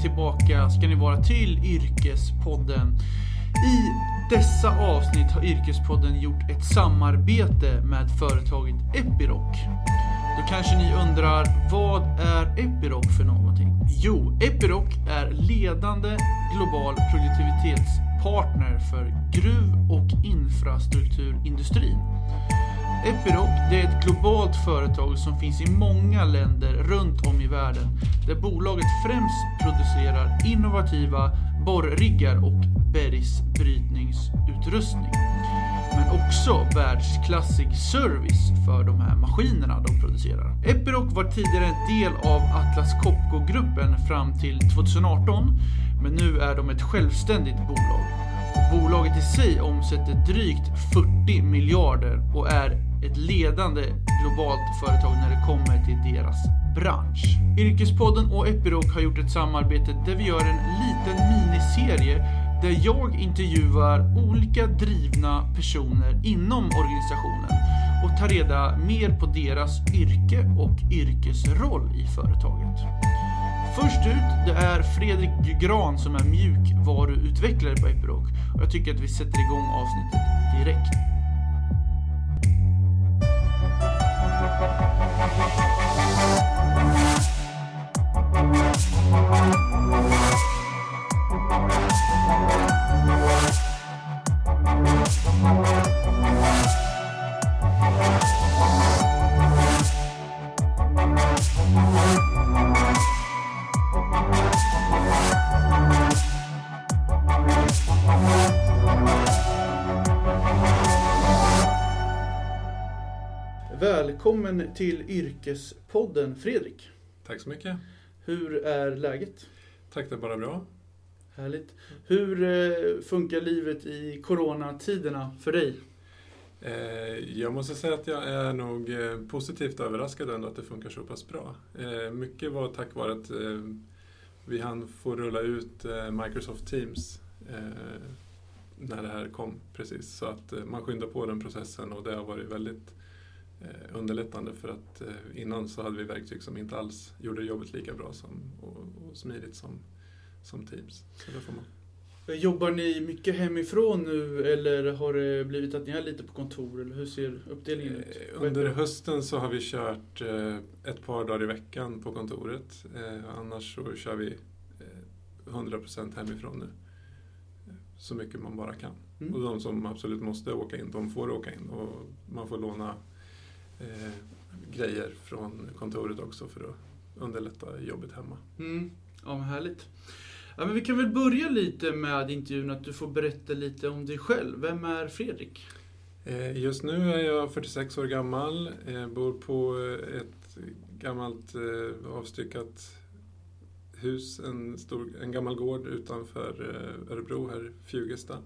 tillbaka ska ni vara till Yrkespodden. I dessa avsnitt har Yrkespodden gjort ett samarbete med företaget Epiroc. Då kanske ni undrar, vad är Epiroc för någonting? Jo, Epiroc är ledande global produktivitetspartner för gruv och infrastrukturindustrin. Epiroc det är ett globalt företag som finns i många länder runt om i världen där bolaget främst producerar innovativa borrriggar och bergsbrytningsutrustning. Men också världsklassig service för de här maskinerna de producerar. Epiroc var tidigare en del av Atlas Copco-gruppen fram till 2018 men nu är de ett självständigt bolag. Bolaget i sig omsätter drygt 40 miljarder och är ett ledande globalt företag när det kommer till deras bransch. Yrkespodden och Epiroc har gjort ett samarbete där vi gör en liten miniserie där jag intervjuar olika drivna personer inom organisationen och tar reda mer på deras yrke och yrkesroll i företaget. Först ut, det är Fredrik Gran som är mjukvaruutvecklare på Epiroc och jag tycker att vi sätter igång avsnittet direkt. Välkommen till Yrkespodden Fredrik. Tack så mycket. Hur är läget? Tack, det är bara bra. Härligt. Hur eh, funkar livet i coronatiderna för dig? Eh, jag måste säga att jag är nog eh, positivt överraskad ändå att det funkar så pass bra. Mycket var tack vare att vi hann få rulla ut Microsoft Teams när det här kom precis. Så att man skyndar på den processen och det har varit väldigt underlättande för att eh, innan så hade vi verktyg som inte alls gjorde jobbet lika bra som, och, och smidigt som, som Teams. Så det får man. Jobbar ni mycket hemifrån nu eller har det blivit att ni är lite på kontor? Eller hur ser uppdelningen ut? Eh, under hösten så har vi kört eh, ett par dagar i veckan på kontoret. Eh, annars så kör vi 100% hemifrån nu. Så mycket man bara kan. Mm. Och de som absolut måste åka in, de får åka in. Och man får låna eh, grejer från kontoret också för att underlätta jobbet hemma. Mm. Ja, men härligt. Ja, men vi kan väl börja lite med intervjun, att du får berätta lite om dig själv. Vem är Fredrik? Eh, just nu är jag 46 år gammal, eh, bor på ett gammalt eh, avstyckat hus, en, stor, en gammal gård utanför Örebro här, Fjugesta,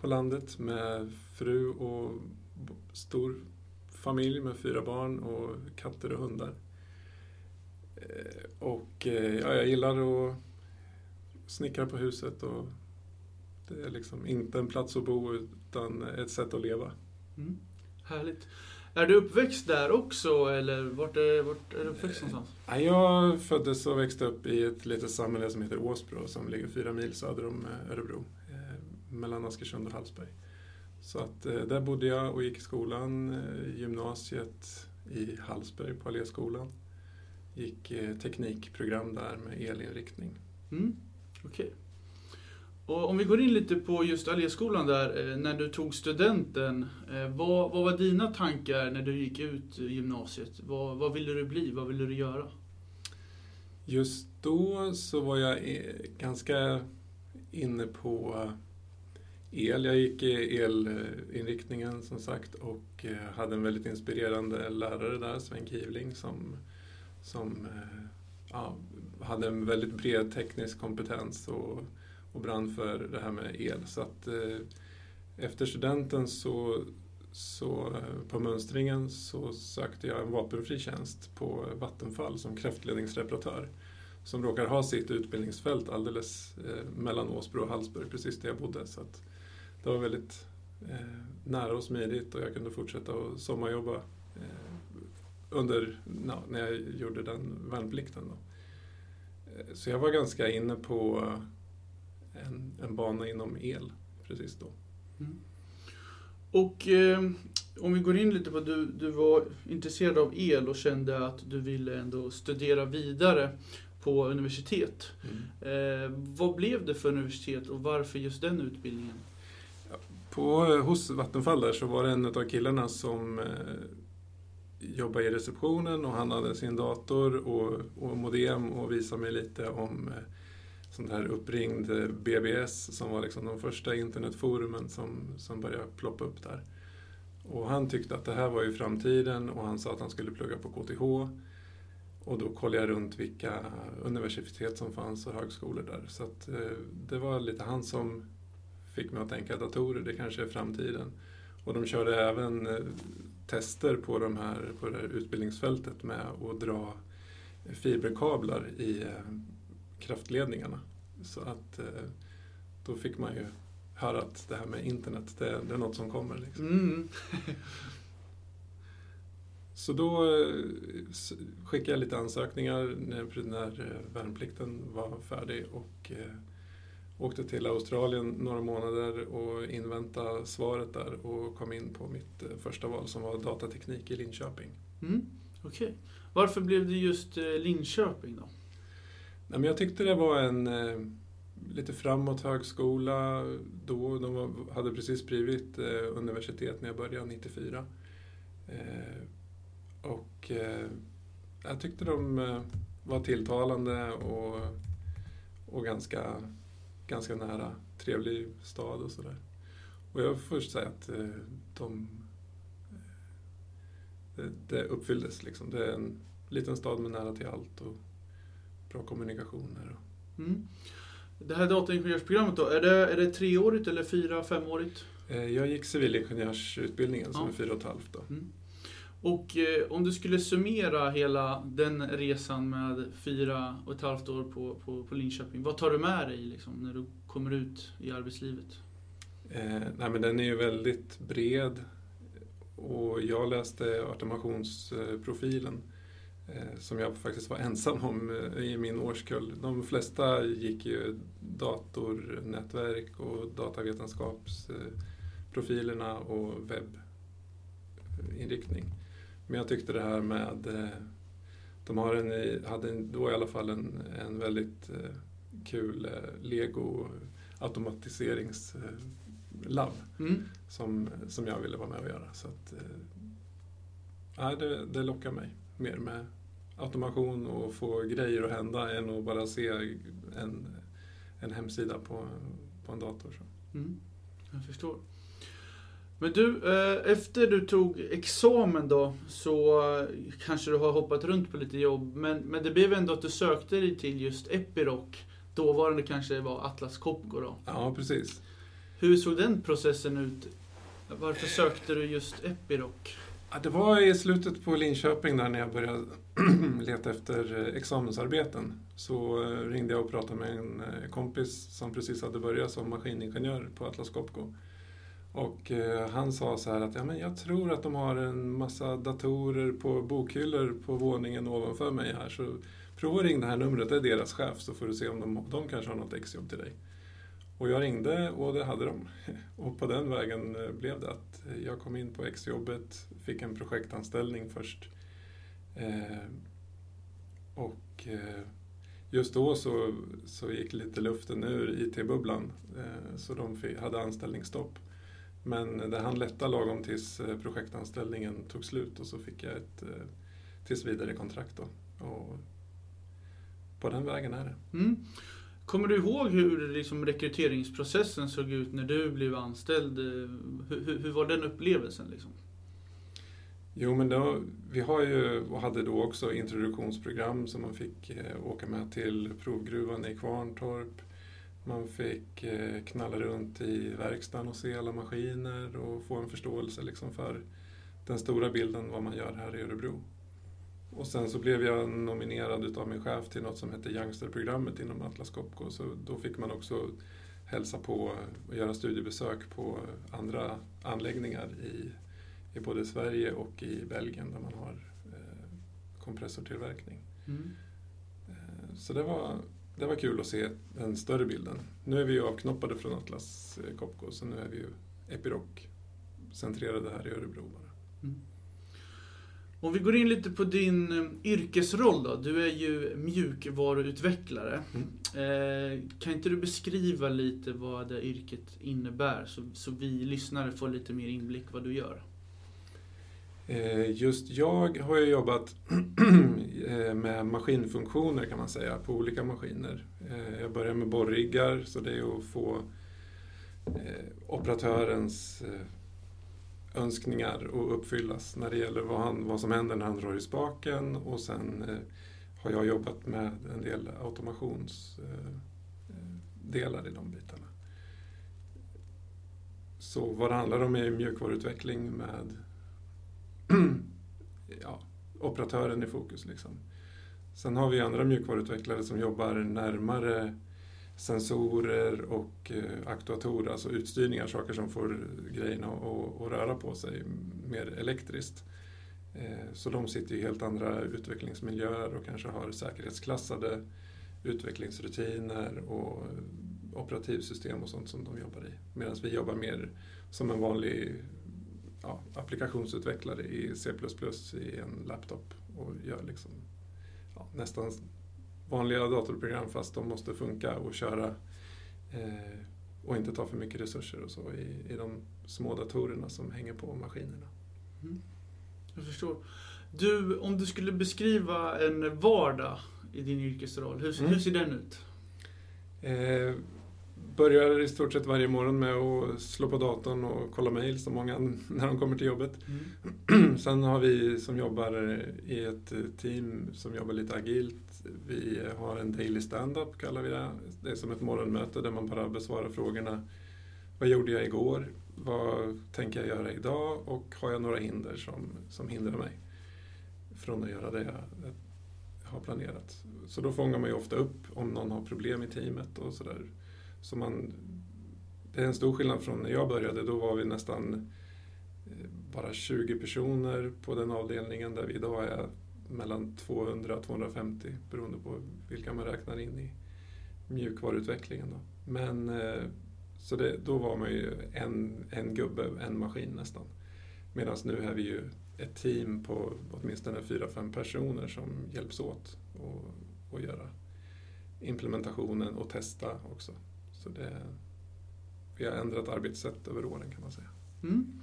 på landet med fru och stor familj med fyra barn och katter och hundar. Eh, och eh, ja, jag gillar att snickra på huset och det är liksom inte en plats att bo utan ett sätt att leva. Mm. Härligt. Är du uppväxt där också eller vart är, vart är du uppväxt någonstans? Jag föddes och växte upp i ett litet samhälle som heter Åsbro som ligger fyra mil söder om eh, Örebro. Mellan Askersund och Hallsberg. Så att eh, där bodde jag och gick i skolan, eh, gymnasiet i Hallsberg på Alléskolan. Gick eh, teknikprogram där med elinriktning. Mm, Okej. Okay. Och om vi går in lite på just Alléskolan där, när du tog studenten. Vad, vad var dina tankar när du gick ut gymnasiet? Vad, vad ville du bli? Vad ville du göra? Just då så var jag ganska inne på el. Jag gick elinriktningen som sagt och eh, hade en väldigt inspirerande lärare där, Sven Kivling, som, som eh, ja, hade en väldigt bred teknisk kompetens och, och brann för det här med el. Så att, eh, efter studenten så, så på mönstringen så sökte jag en vapenfri tjänst på Vattenfall som kraftledningsreparatör som råkar ha sitt utbildningsfält alldeles mellan Åsbro och Hallsberg, precis där jag bodde. Så att, det var väldigt eh, nära och smidigt och jag kunde fortsätta att sommarjobba eh, under, na, när jag gjorde den värnplikten. Då. Eh, så jag var ganska inne på en, en bana inom el precis då. Mm. Och eh, om vi går in lite på du, du var intresserad av el och kände att du ville ändå studera vidare på universitet. Mm. Eh, vad blev det för universitet och varför just den utbildningen? På, eh, hos Vattenfall där så var det en av killarna som eh, jobbade i receptionen och han hade sin dator och, och modem och visade mig lite om eh, sånt här uppringd eh, BBS som var liksom de första internetforumen som, som började ploppa upp där. Och han tyckte att det här var ju framtiden och han sa att han skulle plugga på KTH. Och då kollade jag runt vilka universitet som fanns och högskolor där. Så att, eh, det var lite han som fick mig att tänka att datorer, det kanske är framtiden. Och de körde även eh, tester på, de här, på det här utbildningsfältet med att dra fiberkablar i eh, kraftledningarna. Så att eh, då fick man ju höra att det här med internet, det, det är något som kommer. Liksom. Mm. Så då skickade jag lite ansökningar när, när värnplikten var färdig och åkte till Australien några månader och inväntade svaret där och kom in på mitt eh, första val som var datateknik i Linköping. Mm, Okej. Okay. Varför blev det just eh, Linköping då? Nej, men jag tyckte det var en eh, lite framåt högskola då. De var, hade precis blivit eh, universitet när jag började 94. Eh, och jag tyckte de var tilltalande och, och ganska ganska nära, trevlig stad och sådär. Och jag vill först säga att eh, de, det, det uppfylldes liksom. Det är en liten stad med nära till allt och bra kommunikationer. Mm. Det här dataingenjörsprogrammet då, är det, är det treårigt eller fyra, femårigt? Eh, jag gick civilingenjörsutbildningen som ja. är fyra och ett halvt. Då. Mm. Och eh, om du skulle summera hela den resan med fyra och ett halvt år på, på, på Linköping, vad tar du med dig liksom, när du kommer ut i arbetslivet? Eh, nej, men den är ju väldigt bred och jag läste automationsprofilen eh, som jag faktiskt var ensam om eh, i min årskull. De flesta gick ju datornätverk och datavetenskapsprofilerna och webbinriktning. Men jag tyckte det här med, eh, de har en, hade då i alla fall en, en väldigt eh, kul eh, lego automatiseringslabb mm. som, som jag ville vara med och göra. Så att, äh, det, det lockar mig mer med automation och få grejer att hända än att bara se en, en hemsida på, på en dator. Så. Mm. Jag förstår. Men du, eh, efter du tog examen då så eh, kanske du har hoppat runt på lite jobb. Men, men det blev ändå att du sökte dig till just Epiroc. Dåvarande kanske var Atlas Copco då. Ja, precis. Hur såg den processen ut? Varför sökte du just Epiroc? Ja, det var i slutet på Linköping där när jag började leta efter eh, examensarbeten. Så ringde jag och pratade med en kompis som precis hade börjat som maskiningenjör på Atlas Copco. Och eh, han sa så här att ja, men jag tror att de har en massa datorer på bokhyllor på våningen ovanför mig här. Så prova ring det här numret, det är deras chef, så får du se om de, de kanske har något exjobb till dig. Och jag ringde och det hade de. Och på den vägen eh, blev det att jag kom in på exjobbet, fick en projektanställning först. Eh, och eh, just då så, så gick lite luften ur IT-bubblan, eh, så de hade anställningsstopp. Men det hann lätta lagom tills eh, projektanställningen tog slut och så fick jag ett eh, tills vidare kontrakt. Då. Och på den vägen är det. Mm. Kommer du ihåg hur liksom rekryteringsprocessen såg ut när du blev anställd? Hur, hur var den upplevelsen? Liksom? Jo, men då, vi har ju, och hade då också introduktionsprogram som man fick eh, åka med till provgruvan i Kvarntorp. Man fick eh, knalla runt i verkstaden och se alla maskiner och få en förståelse liksom för den stora bilden vad man gör här i Örebro. Och sen så blev jag nominerad utav min chef till något som hette Youngsterprogrammet inom Atlas Copco. Så då fick man också hälsa på och göra studiebesök på andra anläggningar i, i både Sverige och i Belgien där man har eh, kompressortillverkning. Mm. Eh, så det var, det var kul att se den större bilden. Nu är vi ju avknoppade från Atlas Copco så nu är vi ju Epiroc centrerade här i Örebro bara. Mm. Om vi går in lite på din eh, yrkesroll då. Du är ju mjukvaruutvecklare. Mm. Eh, kan inte du beskriva lite vad det yrket innebär så, så vi lyssnare får lite mer inblick vad du gör? Eh, just jag har ju jobbat eh, med maskinfunktioner kan man säga, på olika maskiner. Eh, jag börjar med borriggar, så det är att få operatörens önskningar att uppfyllas när det gäller vad, han, vad som händer när han drar i spaken och sen har jag jobbat med en del automationsdelar i de bitarna. Så vad det handlar om är mjukvaruutveckling med ja, operatören i fokus. Liksom. Sen har vi andra mjukvaruutvecklare som jobbar närmare sensorer och eh, aktuatorer, alltså utstyrningar, saker som får grejerna att röra på sig mer elektriskt. Eh, så de sitter i helt andra utvecklingsmiljöer och kanske har säkerhetsklassade utvecklingsrutiner och operativsystem och sånt som de jobbar i. Medan vi jobbar mer som en vanlig ja, applikationsutvecklare i C++ i en laptop och gör liksom, ja, nästan vanliga datorprogram fast de måste funka och köra eh, och inte ta för mycket resurser och så i, i de små datorerna som hänger på maskinerna. Mm. Jag förstår. Du, om du skulle beskriva en vardag i din yrkesroll, hur, mm. hur ser den ut? Eh, börjar i stort sett varje morgon med att slå på datorn och kolla mejl som många när de kommer till jobbet. Mm. Sen har vi som jobbar i ett team som jobbar lite agilt. Vi har en daily stand-up kallar vi det. Det är som ett morgonmöte där man bara besvarar frågorna. Vad gjorde jag igår? Vad tänker jag göra idag? Och har jag några hinder som, som hindrar mig från att göra det jag har planerat? Så då fångar man ju ofta upp om någon har problem i teamet och sådär så man, det är en stor skillnad från när jag började. Då var vi nästan eh, bara 20 personer på den avdelningen där vi idag är mellan 200 och 250 beroende på vilka man räknar in i mjukvaruutvecklingen. Då. Men, eh, så det, då var man ju en, en gubbe, en maskin nästan. Medan nu är vi ju ett team på åtminstone fyra fem personer som hjälps åt att göra implementationen och testa också. Så det, vi har ändrat arbetssätt över åren kan man säga. Mm.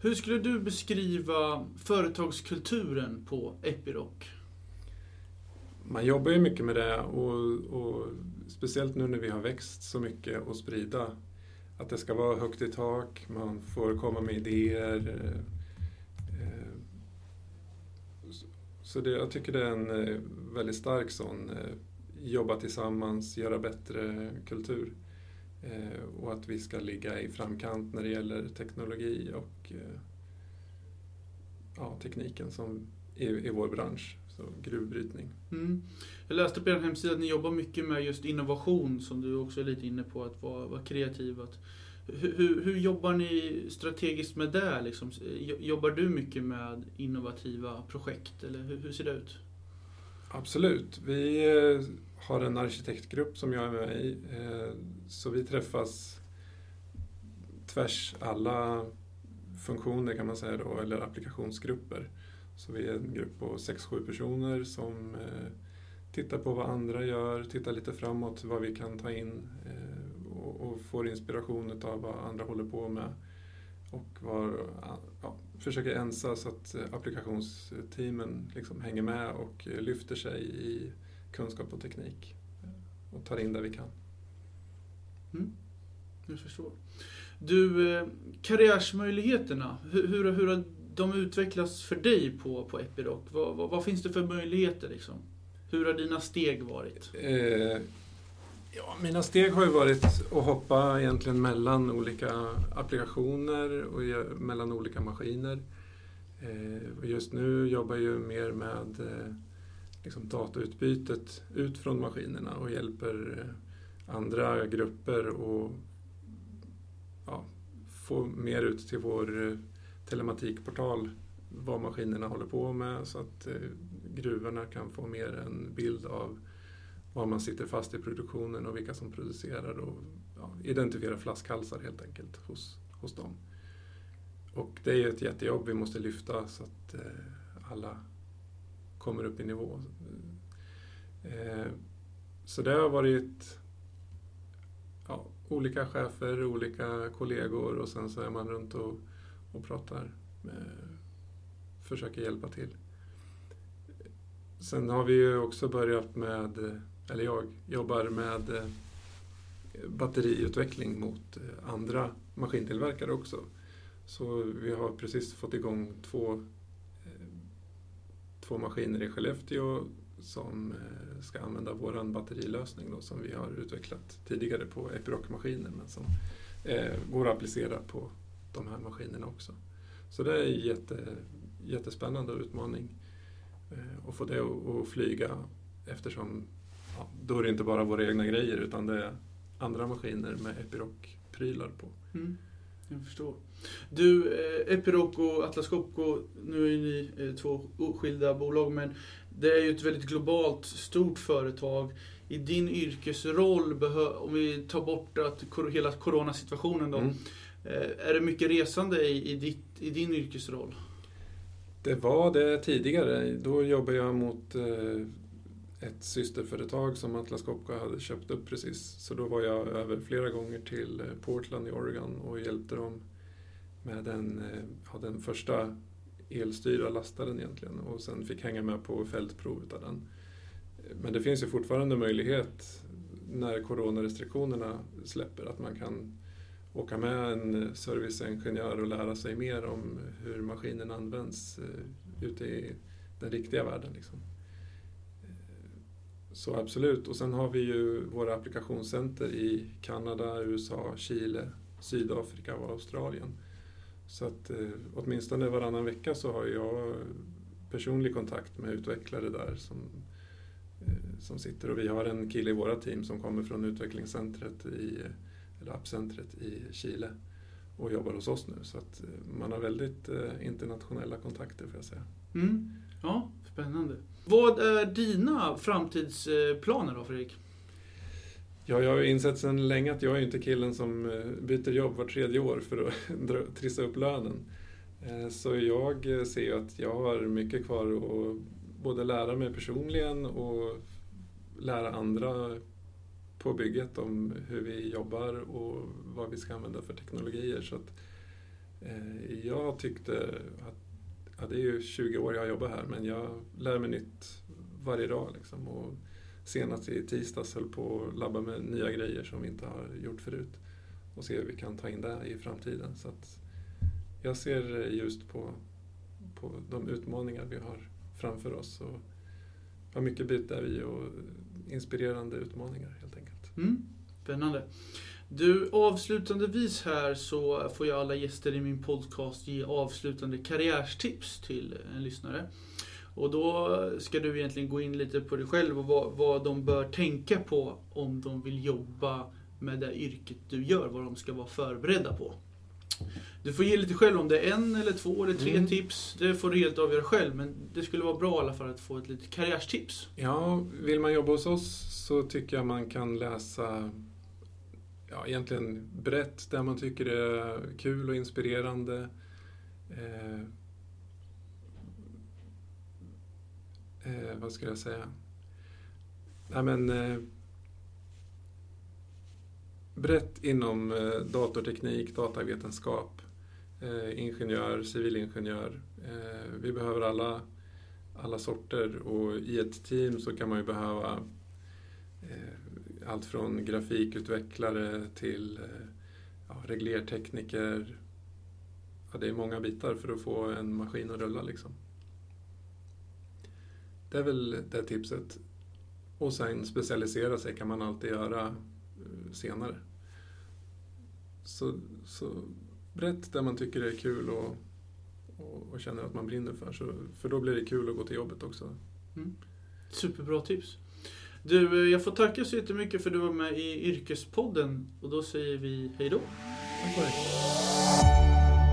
Hur skulle du beskriva företagskulturen på Epiroc? Man jobbar ju mycket med det och, och, speciellt nu när vi har växt så mycket och sprida att det ska vara högt i tak, man får komma med idéer. Eh, så det, jag tycker det är en eh, väldigt stark sån eh, jobba tillsammans, göra bättre kultur. Eh, och att vi ska ligga i framkant när det gäller teknologi och eh, ja, tekniken som i, i vår bransch, så gruvbrytning. Mm. Jag läste på er hemsida att ni jobbar mycket med just innovation som du också är lite inne på, att vara, vara kreativ. Att, hur, hur, jobbar ni strategiskt med det? Liksom? Jobbar du mycket med innovativa projekt eller hur, hur ser det ut? Absolut. Vi eh, har en arkitektgrupp som jag är med i. Eh, så vi träffas tvärs alla funktioner kan man säga då, eller applikationsgrupper. Så vi är en grupp på 6-7 personer som eh, tittar på vad andra gör, tittar lite framåt vad vi kan ta in och får inspiration av vad andra håller på med. Och var, ja, försöker ensa så att eh, applikationsteamen liksom hänger med och eh, lyfter sig i kunskap och teknik eh, och tar in det vi kan. Mm. Jag förstår. Du, karriärsmöjligheterna, hur, hur, hur har de utvecklats för dig på, på Epiroc? Vad, vad, vad finns det för möjligheter? Liksom? Hur har dina steg varit? Eh, Ja, mina steg har ju varit att hoppa egentligen mellan olika applikationer och mellan olika maskiner. Eh, just nu jobbar jag ju mer med eh, liksom datautbytet ut från maskinerna och hjälper eh, andra grupper att ja, få mer ut till vår telematikportal vad maskinerna håller på med så att gruvorna kan få mer en bild av var man sitter fast i produktionen och vilka som producerar och ja, identifiera flaskhalsar helt enkelt hos, hos dem. Och det är ju ett jättejobb vi måste lyfta så att eh, alla kommer upp i nivå. Eh, så det har varit ja, olika chefer, olika kollegor och sen så är man runt och, och pratar, med, försöker hjälpa till. Sen har vi ju också börjat med, eller jag jobbar med eh, batteriutveckling mot eh, andra maskintillverkare också. Så vi har precis fått igång två, eh, två maskiner i Skellefteå som ska använda vår batterilösning då, som vi har utvecklat tidigare på Epiroc-maskiner men som eh, går att applicera på de här maskinerna också. Så det är en jätte, jättespännande utmaning eh, att få det att flyga eftersom då är det inte bara våra egna grejer utan det är andra maskiner med Epiroc-prylar på. Mm, jag förstår. Du, eh, Epiroc och Atlas Copco, nu är ni eh, två skilda bolag, men det är ju ett väldigt globalt, stort företag. I din yrkesroll, om vi tar bort att, hela coronasituationen då, mm. Eh, är det mycket resande i, i, ditt, i din yrkesroll? Det var det tidigare. Då jobbade jag mot ett systerföretag som Atlas Copco hade köpt upp precis. Så då var jag över flera gånger till eh, Portland i Oregon och hjälpte dem med den, eh, ja, den första elstyrda lastaren egentligen och sen fick hänga med på fältprov utav den. Men det finns ju fortfarande möjlighet när coronarestriktionerna släpper att man kan åka med en eh, serviceingenjör och lära sig mer om hur maskinen används ute i den riktiga världen. Liksom. Så absolut, och sen har vi ju våra applikationscenter i Kanada, USA, Chile, Sydafrika och Australien så att eh, åtminstone varannan vecka så har jag personlig kontakt med utvecklare där som, eh, som sitter och vi har en kille i våra team som kommer från utvecklingscentret i, eller appcentret i Chile och jobbar hos oss nu. Så att eh, man har väldigt eh, internationella kontakter får jag säga. Mm. Ja, spännande. Vad är dina framtidsplaner då Fredrik? Ja, jag har ju insett sedan länge att jag är inte killen som eh, byter jobb var tredje år för att trissa upp lönen. Eh, så jag eh, ser ju att jag har mycket kvar att både lära mig personligen och lära andra på bygget om hur vi jobbar och vad vi ska använda för teknologier. Så att, eh, jag tyckte att, ja, det är ju 20 år jag jobbar här, men jag lär mig nytt varje dag. Liksom, och senast i tisdags höll på att labba med nya grejer som vi inte har gjort förut och se hur vi kan ta in det i framtiden. Så att jag ser just på, på de utmaningar vi har framför oss och har mycket byte vi och inspirerande utmaningar helt enkelt. Mm, spännande. Du, avslutandevis här så får jag alla gäster i min podcast ge avslutande karriärstips till en lyssnare. Och då ska du egentligen gå in lite på dig själv och vad, vad de bör tänka på om de vill jobba med det yrket du gör, vad de ska vara förberedda på. Du får ge lite själv om det är en eller två eller tre mm. tips. Det får du helt avgöra själv. Men det skulle vara bra i alla fall att få ett litet karriärstips. Ja, vill man jobba hos oss så tycker jag man kan läsa ja, egentligen brett där man tycker det är kul och inspirerande. Eh, eh, vad ska jag säga? Nej, men, eh, brett inom eh, datorteknik, datavetenskap, eh, ingenjör, civilingenjör. Eh, vi behöver alla, alla sorter och i ett team så kan man ju behöva eh, allt från grafikutvecklare till eh, ja, reglertekniker. Ja, det är många bitar för att få en maskin att rulla. Liksom. Det är väl det tipset. Och sen specialisera sig kan man alltid göra eh, senare. Så, så brett där man tycker det är kul och, och, och, känner att man brinner för. Så, för då blir det kul att gå till jobbet också. Mm. Superbra tips. Du, jag får tacka så jättemycket för att du var med i Yrkespodden och då säger vi hej då. Tack och hej.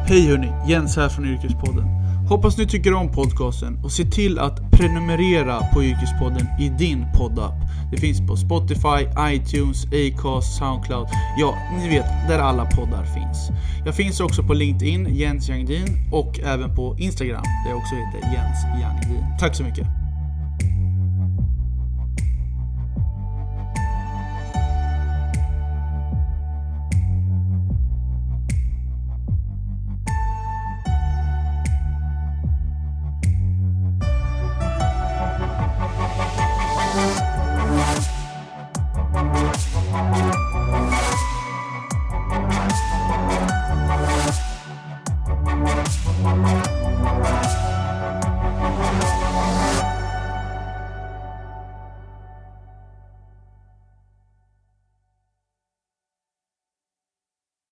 Hej hörni, Jens här från Yrkespodden. Hoppas ni tycker om podcasten och se till att prenumerera på Yrkespodden i din poddapp. Det finns på Spotify, iTunes, Acast, Soundcloud, ja, ni vet, där alla poddar finns. Jag finns också på LinkedIn, Jens Jangdin, och även på Instagram, där jag också heter Jens Jangdin. Tack så mycket!